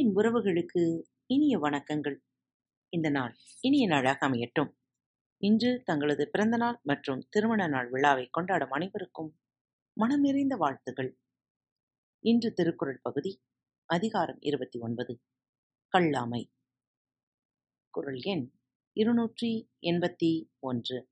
அன்பின் உறவுகளுக்கு இனிய வணக்கங்கள். இந்த நாள் இனிய நாளாக அமையட்டும். இன்று தங்களது பிறந்தநாள் மற்றும் திருமண நாள் விழாவை கொண்டாடும் அனைவருக்கும் மனம் நிறைந்த வாழ்த்துகள் இன்று திருக்குறள் பகுதி அதிகாரம் இருபத்தி ஒன்பது கல்லாமை. குரல் எண் இருநூற்றி எண்பத்தி ஒன்று.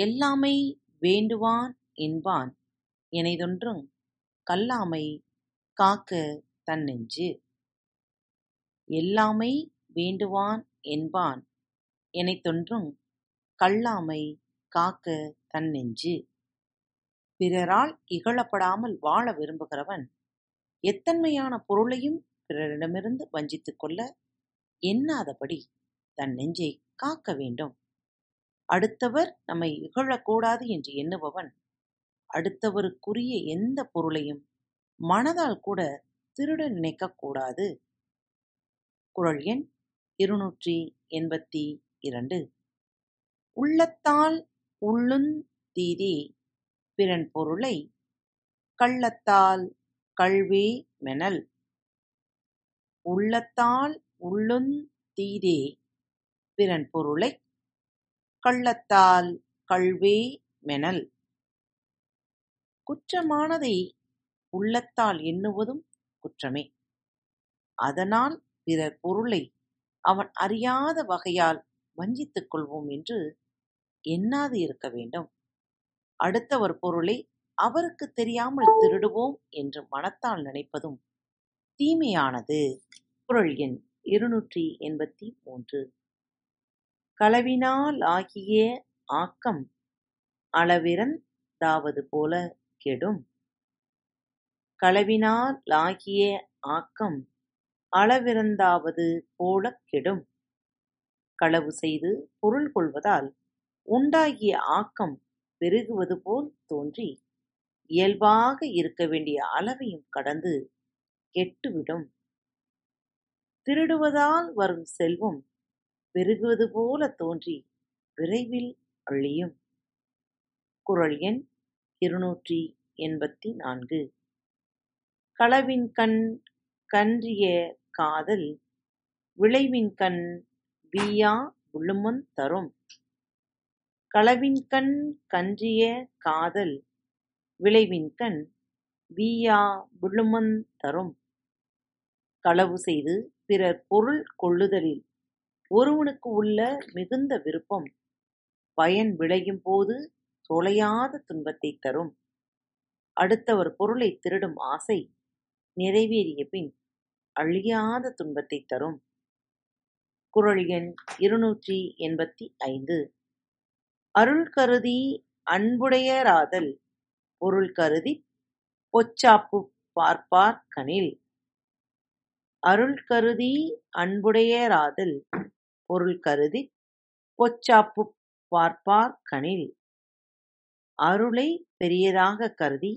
எல்லாமை வேண்டுவான் என்பான் எனைதொன்றும் கல்லாமை காக்க தன்னெஞ்சு. எல்லாமை வேண்டுவான் என்பான். எனைத்தொன்றும் கல்லாமை காக்க தன்னெஞ்சு. பிறரால் இகழப்படாமல் வாழ விரும்புகிறவன் எத்தன்மையான பொருளையும் பிறரிடமிருந்து வஞ்சித்துக் கொள்ள எண்ணாதபடி தன் நெஞ்சை காக்க வேண்டும். அடுத்தவர் நம்மை இகழக்கூடாது என்று எண்ணுபவன் அடுத்தவருக்குரிய எந்த பொருளையும் மனதால் கூட திருட நினைக்கக்கூடாது. குரல் எண் இருநூற்றி எண்பத்தி இரண்டு. உள்ளத்தால் உள்ளுந் தீதே பிறன் பொருளை கள்ளத்தால் கள்வே மெனல். உள்ளத்தால் உள்ளுந் தீதே பிறன் பொருளை கள்ளத்தால் கள்வே மெனல். குற்றமானதை உள்ளத்தால் எண்ணுவதும் குற்றமே. அதனால் பிறர் பொருளை அவன் அறியாத வகையால் வஞ்சித்துக் கொள்வோம் என்று எண்ணாது இருக்க வேண்டும். அடுத்தவர் பொருளை அவருக்கு தெரியாமல் திருடுவோம் என்று மனத்தால் நினைப்பதும் தீமையானது. குரல் எண் இருநூற்றி எண்பத்தி மூன்று களவினாலாகிய ஆக்கம் அளவிறந்தாவது போல கெடும். களவினாலாகிய ஆக்கம் அளவிறந்தாவது போலக் கெடும். களவு செய்து பொருள் கொள்வதால் உண்டாகிய ஆக்கம் பெருகுவது போல் தோன்றி இயல்பாக இருக்க வேண்டிய அளவையும் கடந்து கெட்டுவிடும். திருடுவதால் வரும் செல்வம் பெருகுவது போல தோன்றி விரைவில் அழியும். குரல் எண் இருநூற்றி எண்பத்தி நான்கு. களவின்கண் கன்றிய காதல் விளைவின்கண் வீயா விழுமந் தரும். களவின்கண் கன்றிய காதல் விளைவின்கண் வீயா விழுமந் தரும். களவு செய்து பிறர் பொருள் கொள்ளுதலில் ஒருவனுக்கு உள்ள மிகுந்த விருப்பம் பயன் விளையும் போது தொலையாத துன்பத்தைத் தரும். அடுத்தவர் பொருளை திருடும் ஆசை நிறைவேறிய பின் அழியாத துன்பத்தை தரும். குரல் எண் இருநூற்றி எண்பத்தி ஐந்து. அருள் கருதி அன்புடையராதல் பொருள் கருதி பொச்சாப்பு பார்ப்பார் அருள் கருதி அன்புடையராதல் பொருள் கருதி பொச்சாப்பு பார்ப்பார் கனில். அருளை பெரியதாக கருதி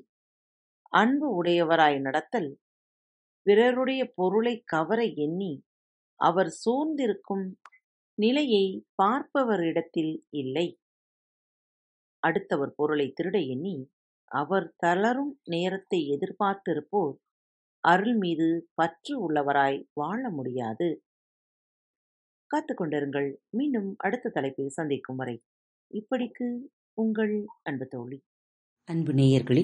அன்பு உடையவராய் நடத்தல் பிறருடைய பொருளை கவர எண்ணி அவர் சூழ்ந்திருக்கும் நிலையை பார்ப்பவரிடத்தில் இல்லை. அடுத்தவர் பொருளை திருட எண்ணி அவர் தளரும் நேரத்தை எதிர்பார்த்திருப்போர் அருள் மீது பற்று உள்ளவராய் வாழ முடியாது. காத்துக்கொண்டிருங்கள். மீண்டும் அடுத்த தலைப்பில் சந்திக்கும் வரை இப்படிக்கு உங்கள் அன்பு தோழி. அன்பு நேயர்களே